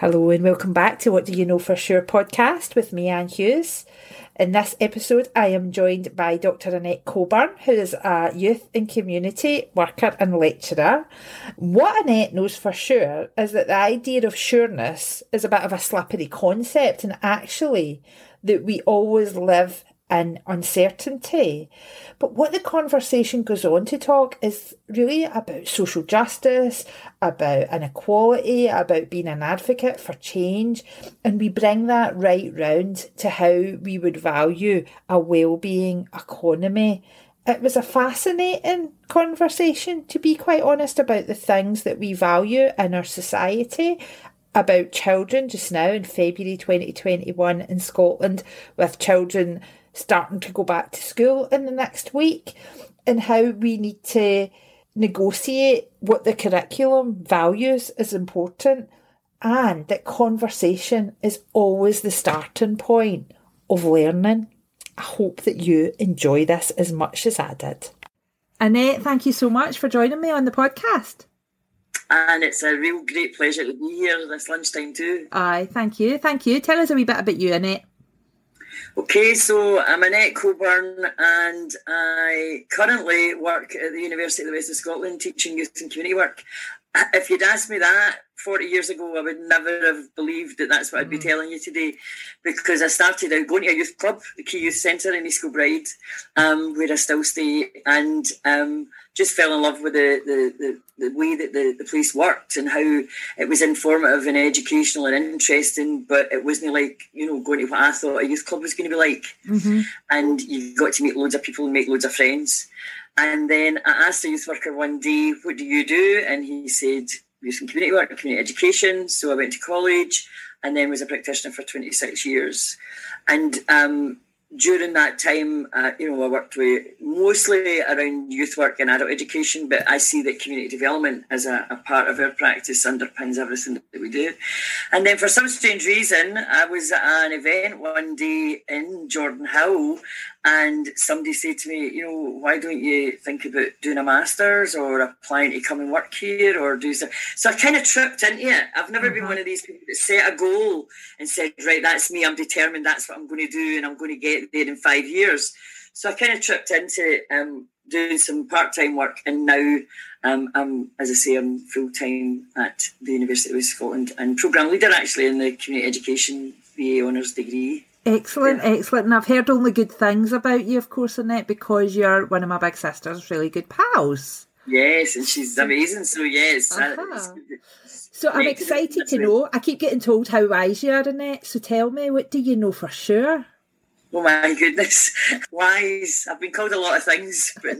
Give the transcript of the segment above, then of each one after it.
Hello and welcome back to What Do You Know For Sure podcast with me, Anne Hughes. In this episode, I am joined by Dr. Annette Coburn, who is a youth and community worker and lecturer. What Annette knows for sure is that the idea of sureness is a bit of a slippery concept, and actually, that we always live and uncertainty. But what the conversation goes on to talk is really about social justice, about inequality, about being an advocate for change. And we bring that right round to how we would value a well-being economy. It was a fascinating conversation, to be quite honest, about the things that we value in our society about children just now in February 2021 in Scotland, with children starting to go back to school in the next week and how we need to negotiate what the curriculum values is important and that conversation is always the starting point of learning. I hope that you enjoy this as much as I did. Annette, thank you so much for joining me on the podcast. And it's a real great pleasure to be here this lunchtime too. Aye, thank you. Thank you. Tell us a wee bit about you, Annette. Okay, so I'm Annette Coburn and I currently work at the University of the West of Scotland teaching youth and community work. If you'd asked me that 40 years ago, I would never have believed that that's what I'd be mm. telling you today because I started out going to a youth club, the Key Youth Centre in East Kilbride, um, where I still stay, and um, just fell in love with the, the, the, the way that the, the place worked and how it was informative and educational and interesting, but it wasn't like, you know, going to what I thought a youth club was going to be like. Mm-hmm. And you got to meet loads of people and make loads of friends. And then I asked a youth worker one day, what do you do? And he said, youth and community work, community education. So I went to college and then was a practitioner for 26 years. And um, during that time, uh, you know, I worked with mostly around youth work and adult education, but I see that community development as a, a, part of our practice underpins everything that we do. And then for some strange reason, I was at an event one day in Jordanhill and somebody said to me, you know, why don't you think about doing a master's or applying to come and work here or do so? So I kind of tripped into it. I've never mm-hmm. been one of these people that set a goal and said, right, that's me. I'm determined. That's what I'm going to do, and I'm going to get there in five years. So I kind of tripped into um, doing some part-time work, and now, um, I'm, as I say, I'm full-time at the University of Scotland and program leader actually in the community education BA honours degree. Excellent, yeah. excellent. And I've heard only good things about you, of course, Annette, because you're one of my big sister's really good pals. Yes, and she's amazing. So yes, uh-huh. so I'm excited to know. I keep getting told how wise you are, Annette. So tell me, what do you know for sure? Oh my goodness, wise. I've been called a lot of things, but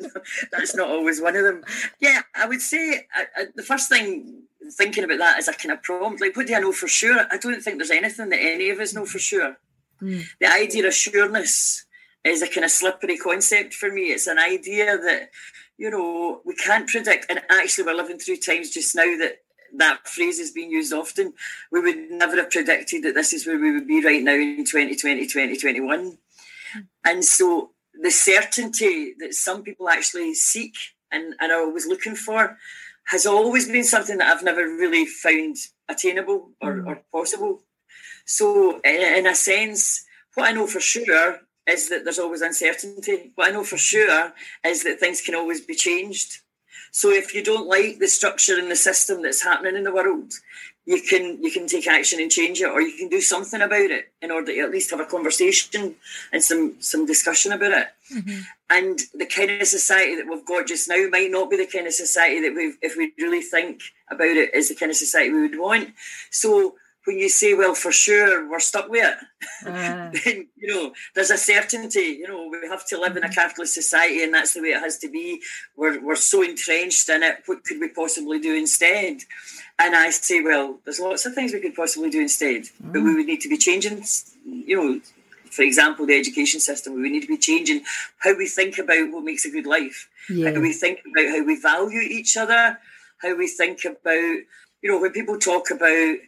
that's not always one of them. Yeah, I would say uh, uh, the first thing thinking about that is a kind of prompt. Like, what do I know for sure? I don't think there's anything that any of us know for sure. Mm. The idea of sureness is a kind of slippery concept for me. It's an idea that, you know, we can't predict. And actually, we're living through times just now that that phrase is being used often. We would never have predicted that this is where we would be right now in 2020, 2021. Mm. And so the certainty that some people actually seek and, and are always looking for has always been something that I've never really found attainable or, mm. or possible. So, in a sense, what I know for sure is that there's always uncertainty. What I know for sure is that things can always be changed. So, if you don't like the structure and the system that's happening in the world, you can you can take action and change it, or you can do something about it in order to at least have a conversation and some some discussion about it. Mm-hmm. And the kind of society that we've got just now might not be the kind of society that we, if we really think about it, is the kind of society we would want. So when you say, well, for sure, we're stuck with it, uh. then, you know, there's a certainty, you know, we have to live in a mm-hmm. capitalist society and that's the way it has to be. We're, we're so entrenched in it. What could we possibly do instead? And I say, well, there's lots of things we could possibly do instead, mm. but we would need to be changing, you know, for example, the education system. We need to be changing how we think about what makes a good life, yeah. how we think about how we value each other, how we think about, you know, when people talk about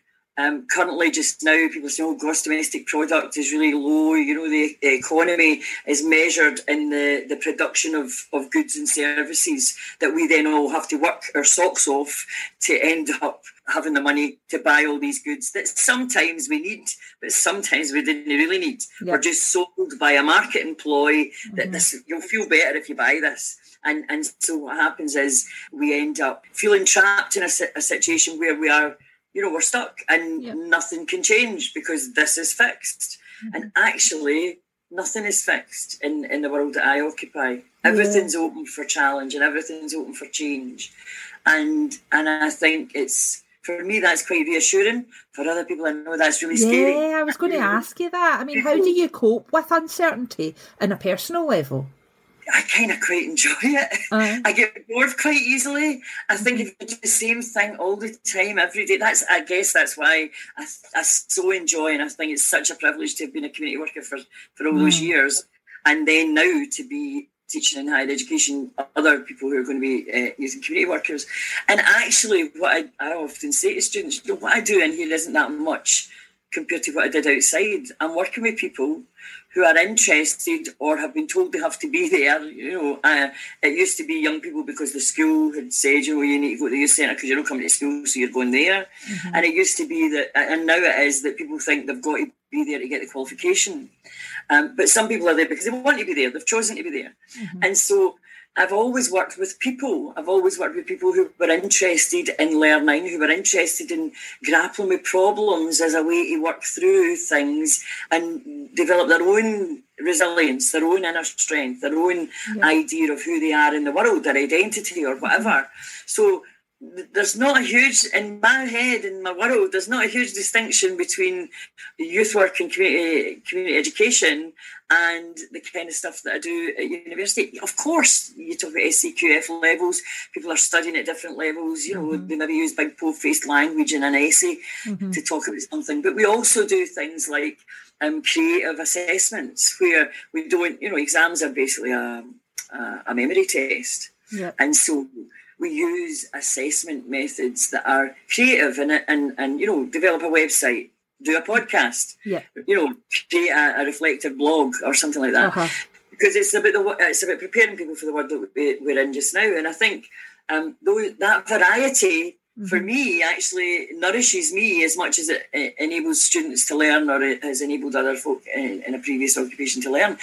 Um, currently, just now, people say, oh, gross domestic product is really low. You know, the, the economy is measured in the, the production of, of goods and services that we then all have to work our socks off to end up having the money to buy all these goods that sometimes we need, but sometimes we didn't really need. Yeah. We're just sold by a market employee that mm-hmm. this you'll feel better if you buy this. And and so what happens is we end up feeling trapped in a, a situation where we are, you know, we're stuck and yeah. nothing can change because this is fixed. Mm-hmm. And actually, nothing is fixed in, in the world that I occupy. Everything's yeah. open for challenge and everything's open for change. And and I think it's for me that's quite reassuring. For other people I know that's really scary. Yeah, I was going to ask you that. I mean, how do you cope with uncertainty in a personal level? I kind of quite enjoy it. Uh-huh. I get bored quite easily. I think mm-hmm. if you do the same thing all the time, every day, that's I guess that's why I, I so enjoy and I think it's such a privilege to have been a community worker for, for all mm. those years. And then now to be teaching in higher education, other people who are going to be uh, using community workers. And actually, what I, I often say to students, you know, what I do in here isn't that much compared to what I did outside. I'm working with people who are interested or have been told they have to be there. You know, uh, it used to be young people because the school had said, you know, you need to go to the youth centre because you're not coming to school, so you're going there. Mm-hmm. And it used to be that, and now it is that people think they've got to be there to get the qualification. Um, but some people are there because they want to be there. They've chosen to be there. Mm-hmm. And so I've always worked with people. I've always worked with people who were interested in learning, who were interested in grappling with problems as a way to work through things and develop their own resilience, their own inner strength, their own yeah. idea of who they are in the world, their identity or whatever. So there's not a huge in my head in my world there's not a huge distinction between youth work and community community education and the kind of stuff that I do at university. Of course, you talk about SCQF levels. People are studying at different levels. You know, mm-hmm. they maybe use big bold-faced language in an essay mm-hmm. to talk about something. But we also do things like um, creative assessments, where we don't. You know, exams are basically a, a, a memory test, yeah. and so we use assessment methods that are creative and, and, and you know develop a website do a podcast yeah you know create a, a reflective blog or something like that uh-huh. because it's about the it's about preparing people for the world that we're in just now and i think um that variety mm-hmm. for me actually nourishes me as much as it enables students to learn or it has enabled other folk in, in a previous occupation to learn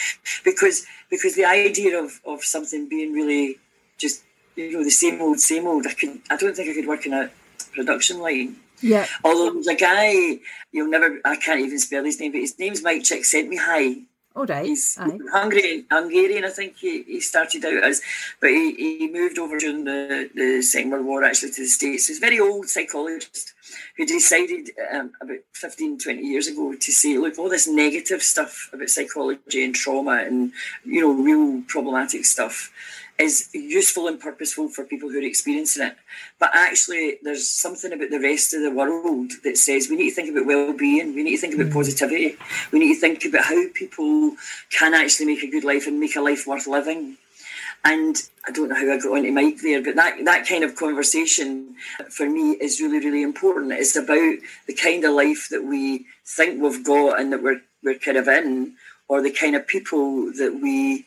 because because the idea of of something being really just you know the same old, same old. I could, I don't think I could work in a production line. Yeah. Although there's a guy, you'll never, I can't even spell his name, but his name's Mike Csikszentmihalyi. Oh, right. He's Aye. Hungarian, Hungarian, I think he, he started out as, but he, he moved over during the, the Second World War actually to the States. He's a very old psychologist who decided um, about 15, 20 years ago to say, look, all this negative stuff about psychology and trauma and, you know, real problematic stuff is useful and purposeful for people who are experiencing it. But actually, there's something about the rest of the world that says we need to think about well-being. We need to think about mm. positivity. We need to think about how people can actually make a good life and make a life worth living. And I don't know how I got onto Mike there, but that, that kind of conversation for me is really, really important. It's about the kind of life that we think we've got and that we're, we're kind of in, or the kind of people that we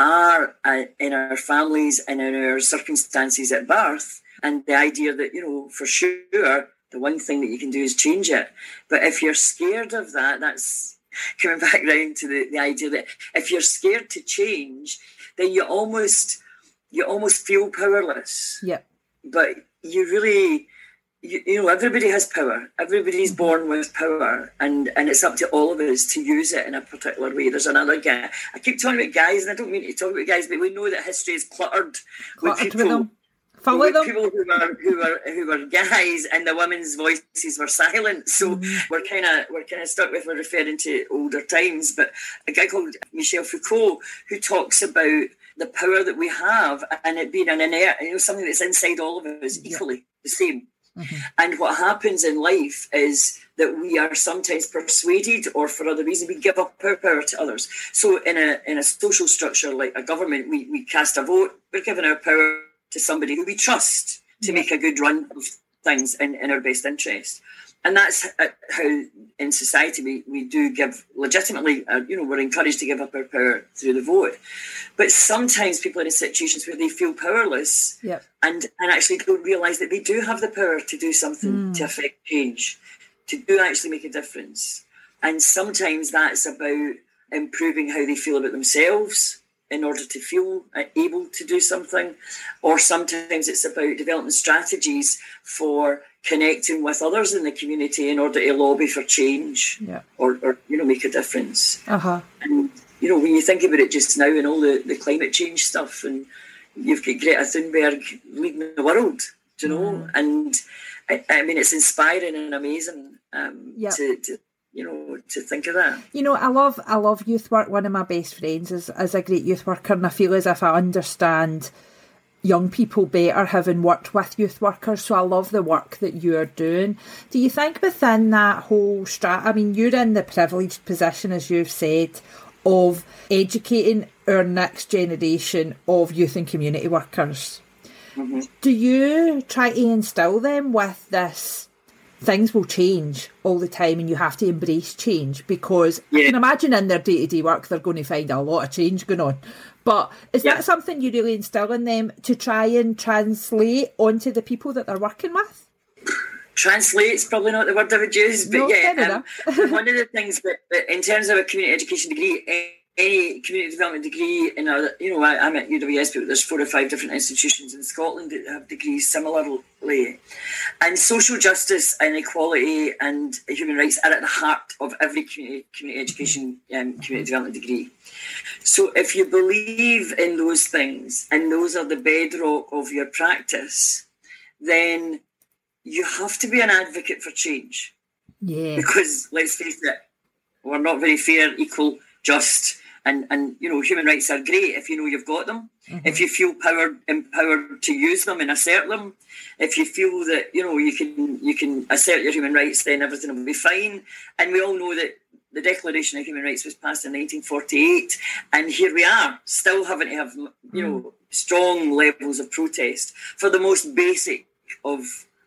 are uh, in our families and in our circumstances at birth, and the idea that, you know, for sure, the one thing that you can do is change it. But if you're scared of that, that's coming back round to the, the idea that if you're scared to change, then you almost you almost feel powerless. Yeah. But you really you, you know, everybody has power. Everybody's born with power, and and it's up to all of us to use it in a particular way. There's another guy. I keep talking about guys, and I don't mean to talk about guys, but we know that history is cluttered, cluttered with people. With with people who were who were who were guys, and the women's voices were silent. So mm-hmm. we're kind of we're kind of stuck with we're referring to older times. But a guy called Michel Foucault who talks about the power that we have and it being an inert, you know, something that's inside all of us equally yeah. the same. Mm-hmm. And what happens in life is that we are sometimes persuaded, or for other reasons, we give up our power to others. So, in a in a social structure like a government, we, we cast a vote. We're giving our power to somebody who we trust to make a good run of things in, in our best interest. And that's how in society we, we do give legitimately, uh, you know, we're encouraged to give up our power through the vote. But sometimes people are in situations where they feel powerless yep. and, and actually don't realise that they do have the power to do something mm. to affect change, to do actually make a difference. And sometimes that's about improving how they feel about themselves in order to feel uh, able to do something, or sometimes it's about developing strategies for connecting with others in the community in order to lobby for change yeah. or, or you know make a difference. Uh-huh. And you know when you think about it just now and all the, the climate change stuff, and you've got Greta Thunberg leading the world, you know, mm. and I, I, mean it's inspiring and amazing um, yep. to, to you know, to think of that. You know, I love I love youth work. One of my best friends is, is a great youth worker and I feel as if I understand young people better having worked with youth workers. So I love the work that you're doing. Do you think within that whole strat I mean you're in the privileged position as you've said of educating our next generation of youth and community workers. Mm-hmm. Do you try to instill them with this things will change all the time and you have to embrace change because yeah. I can imagine in their day to day work they're going to find a lot of change going on. But is yeah. that something you really instill in them to try and translate onto the people that they're working with? Translate's probably not the word I would use, but no, yeah, um, one of the things that, that, in terms of a community education degree, any community development degree in a, you know, I, am at UWS, but there's four or five different institutions in Scotland that have degrees similarly. And social justice and equality and human rights are at the heart of every community, community education, um, community development degree. So if you believe in those things and those are the bedrock of your practice, then you have to be an advocate for change. Yeah. Because let's face it, we're not very fair, equal, just and and you know human rights are great if you know you've got them mm-hmm. if you feel powered empowered to use them and assert them if you feel that you know you can you can assert your human rights then everything will be fine and we all know that the Declaration of Human Rights was passed in 1948, and here we are, still having to have you know mm. strong levels of protest for the most basic of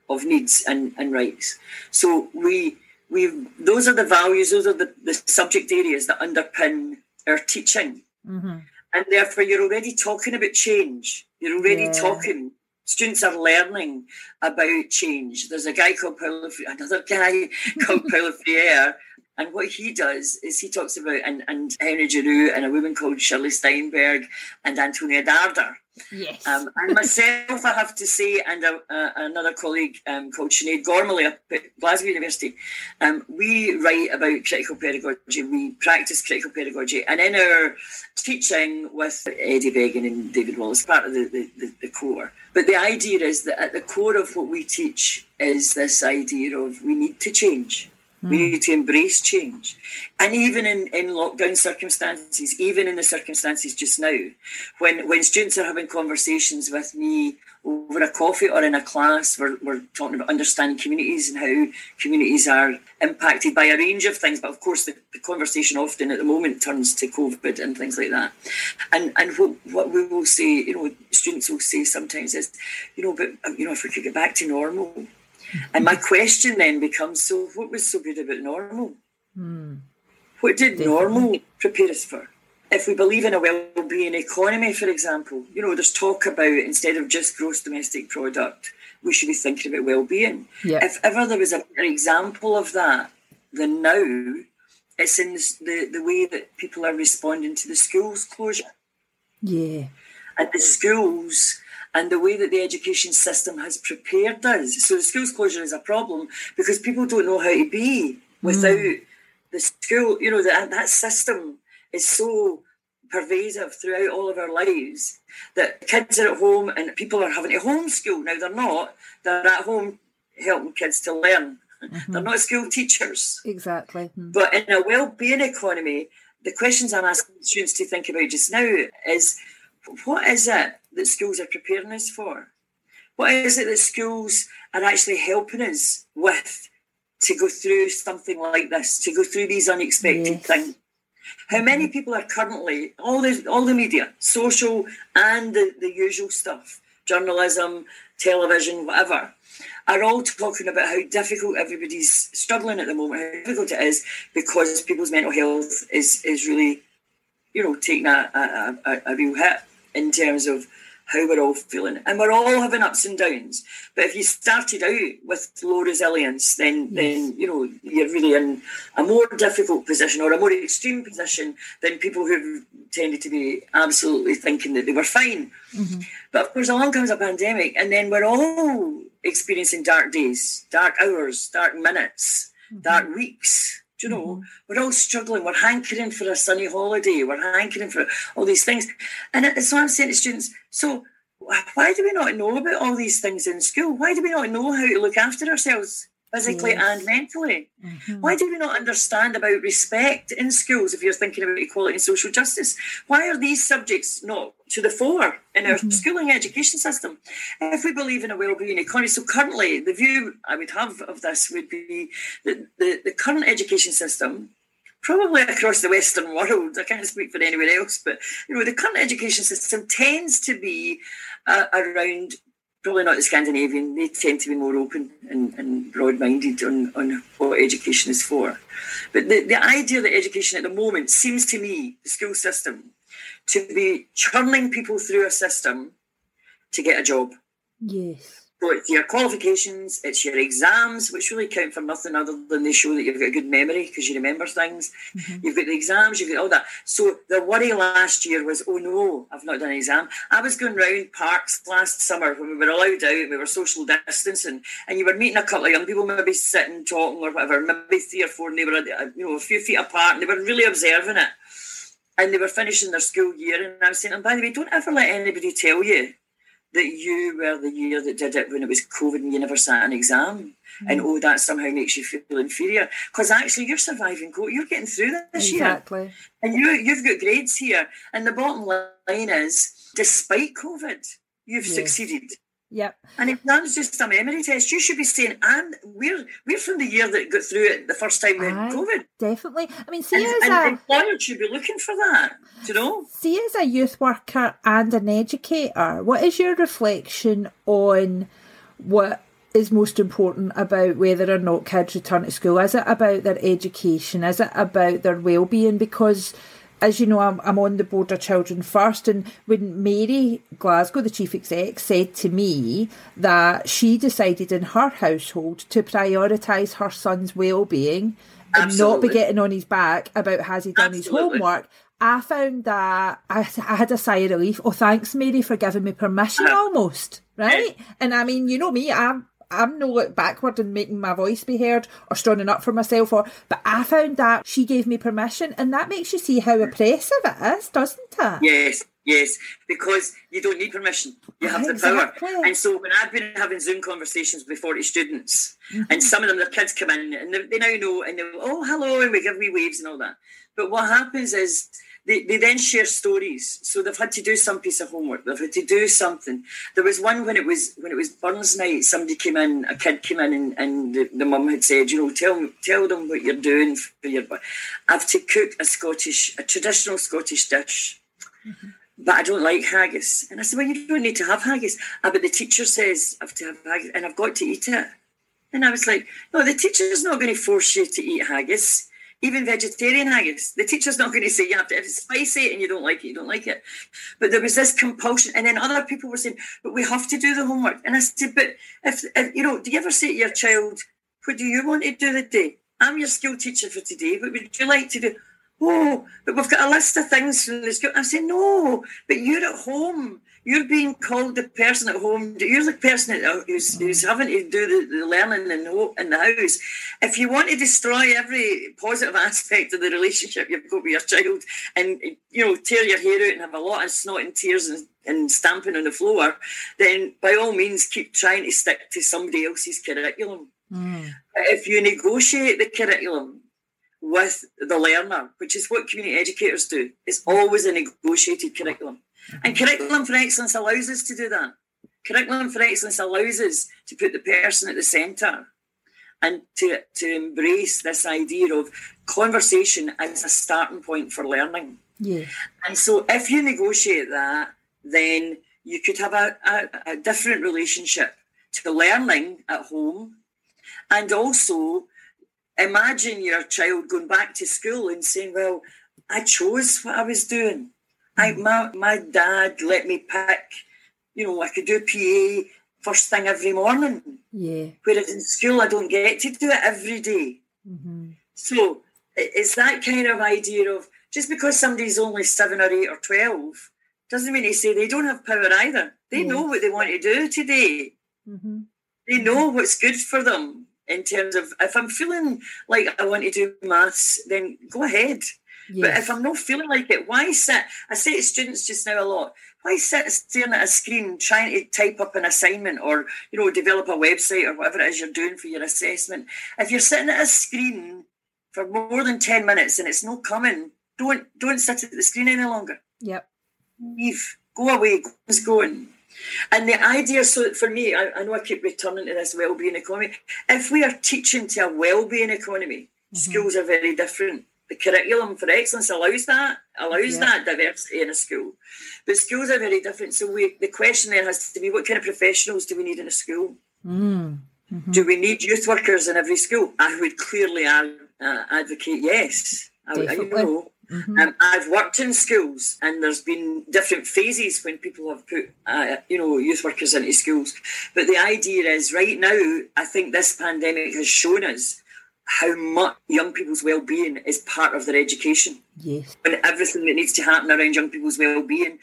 of needs and, and rights. So we we those are the values, those are the, the subject areas that underpin our teaching. Mm-hmm. And therefore, you're already talking about change. You're already yeah. talking. Students are learning about change. There's a guy called Paulo, another guy called Paulo Freire, and what he does is he talks about and, and Henry Giroux and a woman called Shirley Steinberg and Antonia Darder. Yes. Um, and myself, I have to say, and a, a, another colleague um, called Sinead Gormley up at Glasgow University, um, we write about critical pedagogy, we practice critical pedagogy, and in our teaching with Eddie Beggan and David Wallace, part of the, the, the, the core. But the idea is that at the core of what we teach is this idea of we need to change. Mm. We need to embrace change. And even in, in lockdown circumstances, even in the circumstances just now, when, when students are having conversations with me over a coffee or in a class, we're, we're talking about understanding communities and how communities are impacted by a range of things. But of course, the, the conversation often at the moment turns to COVID and things like that. And and what, what we will say, you know, students will say sometimes is, you know, but, you know, if we could get back to normal, and my question then becomes so, what was so good about normal? Mm. What did Definitely. normal prepare us for? If we believe in a well being economy, for example, you know, there's talk about instead of just gross domestic product, we should be thinking about well being. Yeah. If ever there was a, an example of that, then now it's in the, the way that people are responding to the schools closure. Yeah. And the schools and the way that the education system has prepared us. So the schools closure is a problem because people don't know how to be without mm. the school. You know that that system is so pervasive throughout all of our lives that kids are at home and people are having to homeschool. Now they're not; they're at home helping kids to learn. Mm-hmm. They're not school teachers. Exactly. Mm. But in a well-being economy, the questions I'm asking students to think about just now is what is it that schools are preparing us for? What is it that schools are actually helping us with to go through something like this, to go through these unexpected yes. things? How many mm-hmm. people are currently all the all the media, social and the, the usual stuff, journalism, television, whatever, are all talking about how difficult everybody's struggling at the moment, how difficult it is because people's mental health is is really, you know, taking a, a, a, a real hit in terms of how we're all feeling. And we're all having ups and downs. But if you started out with low resilience, then yes. then you know you're really in a more difficult position or a more extreme position than people who've tended to be absolutely thinking that they were fine. Mm-hmm. But of course, along comes a pandemic, and then we're all experiencing dark days, dark hours, dark minutes, mm-hmm. dark weeks you know, mm-hmm. we're all struggling. We're hankering for a sunny holiday. We're hankering for all these things. And it's what I'm saying to students. So why do we not know about all these things in school? Why do we not know how to look after ourselves? Physically yes. and mentally. Mm-hmm. Why do we not understand about respect in schools if you're thinking about equality and social justice? Why are these subjects not to the fore in our mm-hmm. schooling education system? If we believe in a well-being economy, so currently the view I would have of this would be that the, the current education system probably across the Western world. I can't speak for anywhere else, but you know, the current education system tends to be uh, around probably not the Scandinavian. They tend to be more open and, and broad minded on, on what education is for. But the, the idea that education at the moment seems to me, the school system, to be churning people through a system to get a job. Yes. So it's your qualifications, it's your exams, which really count for nothing other than they show that you've got a good memory because you remember things. Mm-hmm. You've got the exams, you've got all that. So the worry last year was, oh no, I've not done an exam. I was going round parks last summer when we were allowed out, we were social distancing, and you were meeting a couple of young people, maybe sitting, talking or whatever, maybe three or four, and they were uh, you know a few feet apart, and they were really observing it. And they were finishing their school year, and I was saying, and by the way, don't ever let anybody tell you that you were the year that did it when it was COVID and you never sat an exam. Mm. And oh, that somehow makes you feel inferior. Because actually, you're surviving COVID. You're getting through this exactly. year. And you, you've got grades here. And the bottom line is, despite COVID, you've yes. succeeded. Yep. And if that's just a memory test, you should be saying, and we're we're from the year that got through it the first time with COVID. Definitely. I mean, see and, as and a employer should be looking for that. you know? See as a youth worker and an educator, what is your reflection on what is most important about whether or not kids return to school? Is it about their education? Is it about their well being? Because as you know, I'm, I'm on the board of Children First, and when Mary Glasgow, the chief exec, said to me that she decided in her household to prioritise her son's well-being and Absolutely. not be getting on his back about has he done Absolutely. his homework. I found that I, I, had a sigh of relief. Oh, thanks, Mary, for giving me permission, uh, almost right. And I mean, you know me, I'm I'm no look backward in making my voice be heard or standing up for myself or but I found that she gave me permission and that makes you see how oppressive it is, doesn't it? Yes, yes. Because you don't need permission. You have exactly. the power. And so when I've been having Zoom conversations with 40 students mm-hmm. and some of them their kids come in and they, they now know and they oh hello and we give me waves and all that. But what happens is they, they then share stories. So they've had to do some piece of homework. They've had to do something. There was one when it was when it was Burns night. Somebody came in, a kid came in, and, and the, the mum had said, you know, tell tell them what you're doing for your. I've to cook a Scottish, a traditional Scottish dish. Mm-hmm but I don't like haggis. And I said, well, you don't need to have haggis. Ah, but the teacher says I have to have haggis and I've got to eat it. And I was like, no, the teacher's not going to force you to eat haggis even vegetarian haggis. The teacher's not going to say you have to, if it's spicy and you don't like it, you don't like it. But there was this compulsion. And then other people were saying, but we have to do the homework. And I said, but if, if you know, do you ever say to your child, what do you want to do today? I'm your school teacher for today. What would you like to do? Oh, but we've got a list of things from the school. I said, no, but you're at home you're being called the person at home. You're the person who's, who's having to do the, the learning in the, in the house. If you want to destroy every positive aspect of the relationship you've got with your child and, you know, tear your hair out and have a lot of snot and tears and, and stamping on the floor, then by all means keep trying to stick to somebody else's curriculum. Mm. If you negotiate the curriculum with the learner, which is what community educators do, it's always a negotiated curriculum. And Curriculum for Excellence allows us to do that. Curriculum for Excellence allows us to put the person at the centre and to, to embrace this idea of conversation as a starting point for learning. Yeah. And so if you negotiate that, then you could have a, a, a different relationship to learning at home and also imagine your child going back to school and saying, Well, I chose what I was doing. I my, my dad let me pick, you know, I could do PA first thing every morning. Yeah. Whereas in school I don't get to do it every day. Mm-hmm. So it's that kind of idea of just because somebody's only seven or eight or twelve doesn't mean to say they don't have power either. They yeah. know what they want to do today. Mm-hmm. They know what's good for them in terms of if I'm feeling like I want to do maths, then go ahead. Yes. But if I'm not feeling like it, why sit? I say to students just now a lot, why sit staring at a screen trying to type up an assignment or, you know, develop a website or whatever it is you're doing for your assessment? If you're sitting at a screen for more than 10 minutes and it's not coming, don't don't sit at the screen any longer. Yep. Leave. Go away. Go going. And the idea, so for me, I, I know I keep returning to this well-being economy. If we are teaching to a well-being economy, mm-hmm. schools are very different. The curriculum for excellence allows that, allows yeah. that diversity in a school. But schools are very different. So we, the question then has to be, what kind of professionals do we need in a school? Mm. Mm-hmm. Do we need youth workers in every school? I would clearly uh, advocate yes. I, you know, Mm-hmm. Um, I've worked in schools, and there's been different phases when people have put, uh, you know, youth workers into schools. But the idea is, right now, I think this pandemic has shown us how much young people's well-being is part of their education. Yes. And everything that needs to happen around young people's well-being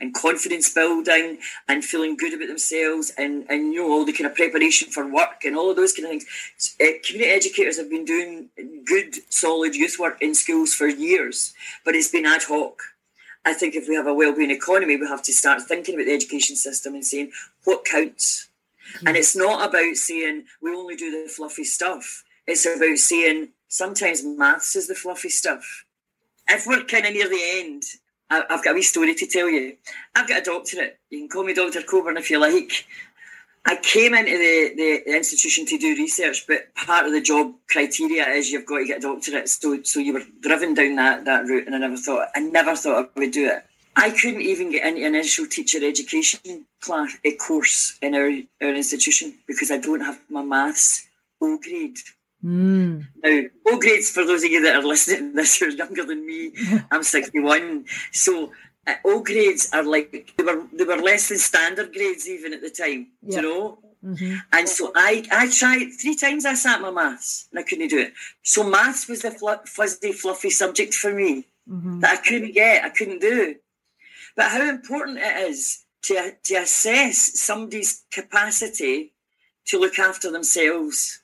and confidence building and feeling good about themselves and, and you know all the kind of preparation for work and all of those kind of things. Uh, community educators have been doing good, solid youth work in schools for years, but it's been ad hoc. I think if we have a well-being economy, we have to start thinking about the education system and saying what counts. Yes. And it's not about saying we only do the fluffy stuff. It's about saying sometimes maths is the fluffy stuff. If we're kind of near the end I've got a wee story to tell you. I've got a doctorate. You can call me Dr. Coburn if you like. I came into the, the institution to do research, but part of the job criteria is you've got to get a doctorate. So, so you were driven down that, that route, and I never thought I never thought I would do it. I couldn't even get into an initial teacher education class a course in our, our institution because I don't have my maths O grade. Mm. Now, O grades, for those of you that are listening this, you're younger than me. I'm 61. So, uh, O grades are like, they were, they were less than standard grades even at the time, you know? Mm-hmm. And so I, I tried three times. I sat my maths and I couldn't do it. So maths was the fl- fuzzy, fluffy subject for me mm-hmm. that I couldn't get. I couldn't do. But how important it is to to assess somebody's capacity to look after themselves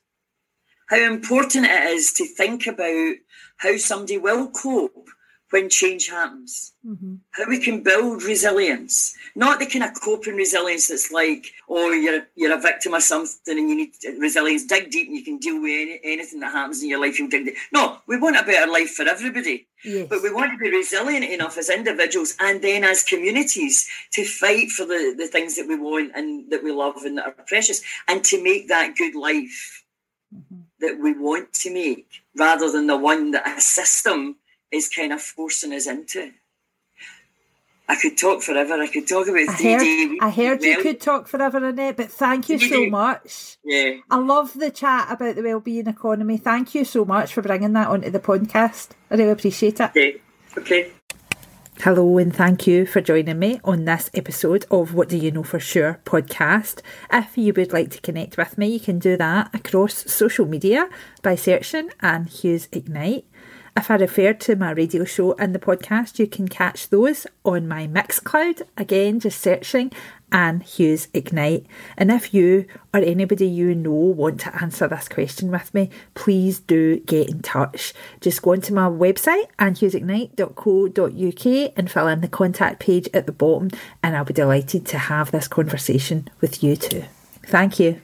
how important it is to think about how somebody will cope when change happens. Mm-hmm. How we can build resilience, not the kind of coping resilience that's like, oh, you're you're a victim of something and you need resilience. Dig deep and you can deal with any, anything that happens in your life. You'll dig deep. No, we want a better life for everybody, yes. but we want to be resilient enough as individuals and then as communities to fight for the the things that we want and that we love and that are precious, and to make that good life. Mm-hmm that we want to make rather than the one that a system is kind of forcing us into. I could talk forever. I could talk about 3D. I heard you could talk forever, Annette, but thank you so much. Yeah. I love the chat about the wellbeing economy. Thank you so much for bringing that onto the podcast. I really appreciate it. Okay. Okay. Hello, and thank you for joining me on this episode of What Do You Know For Sure podcast. If you would like to connect with me, you can do that across social media by searching Anne Hughes Ignite. If I refer to my radio show and the podcast, you can catch those on my Mixcloud. Again, just searching Anne Hughes Ignite. And if you or anybody you know want to answer this question with me, please do get in touch. Just go onto my website, annehughesignite.co.uk, and fill in the contact page at the bottom, and I'll be delighted to have this conversation with you too. Thank you.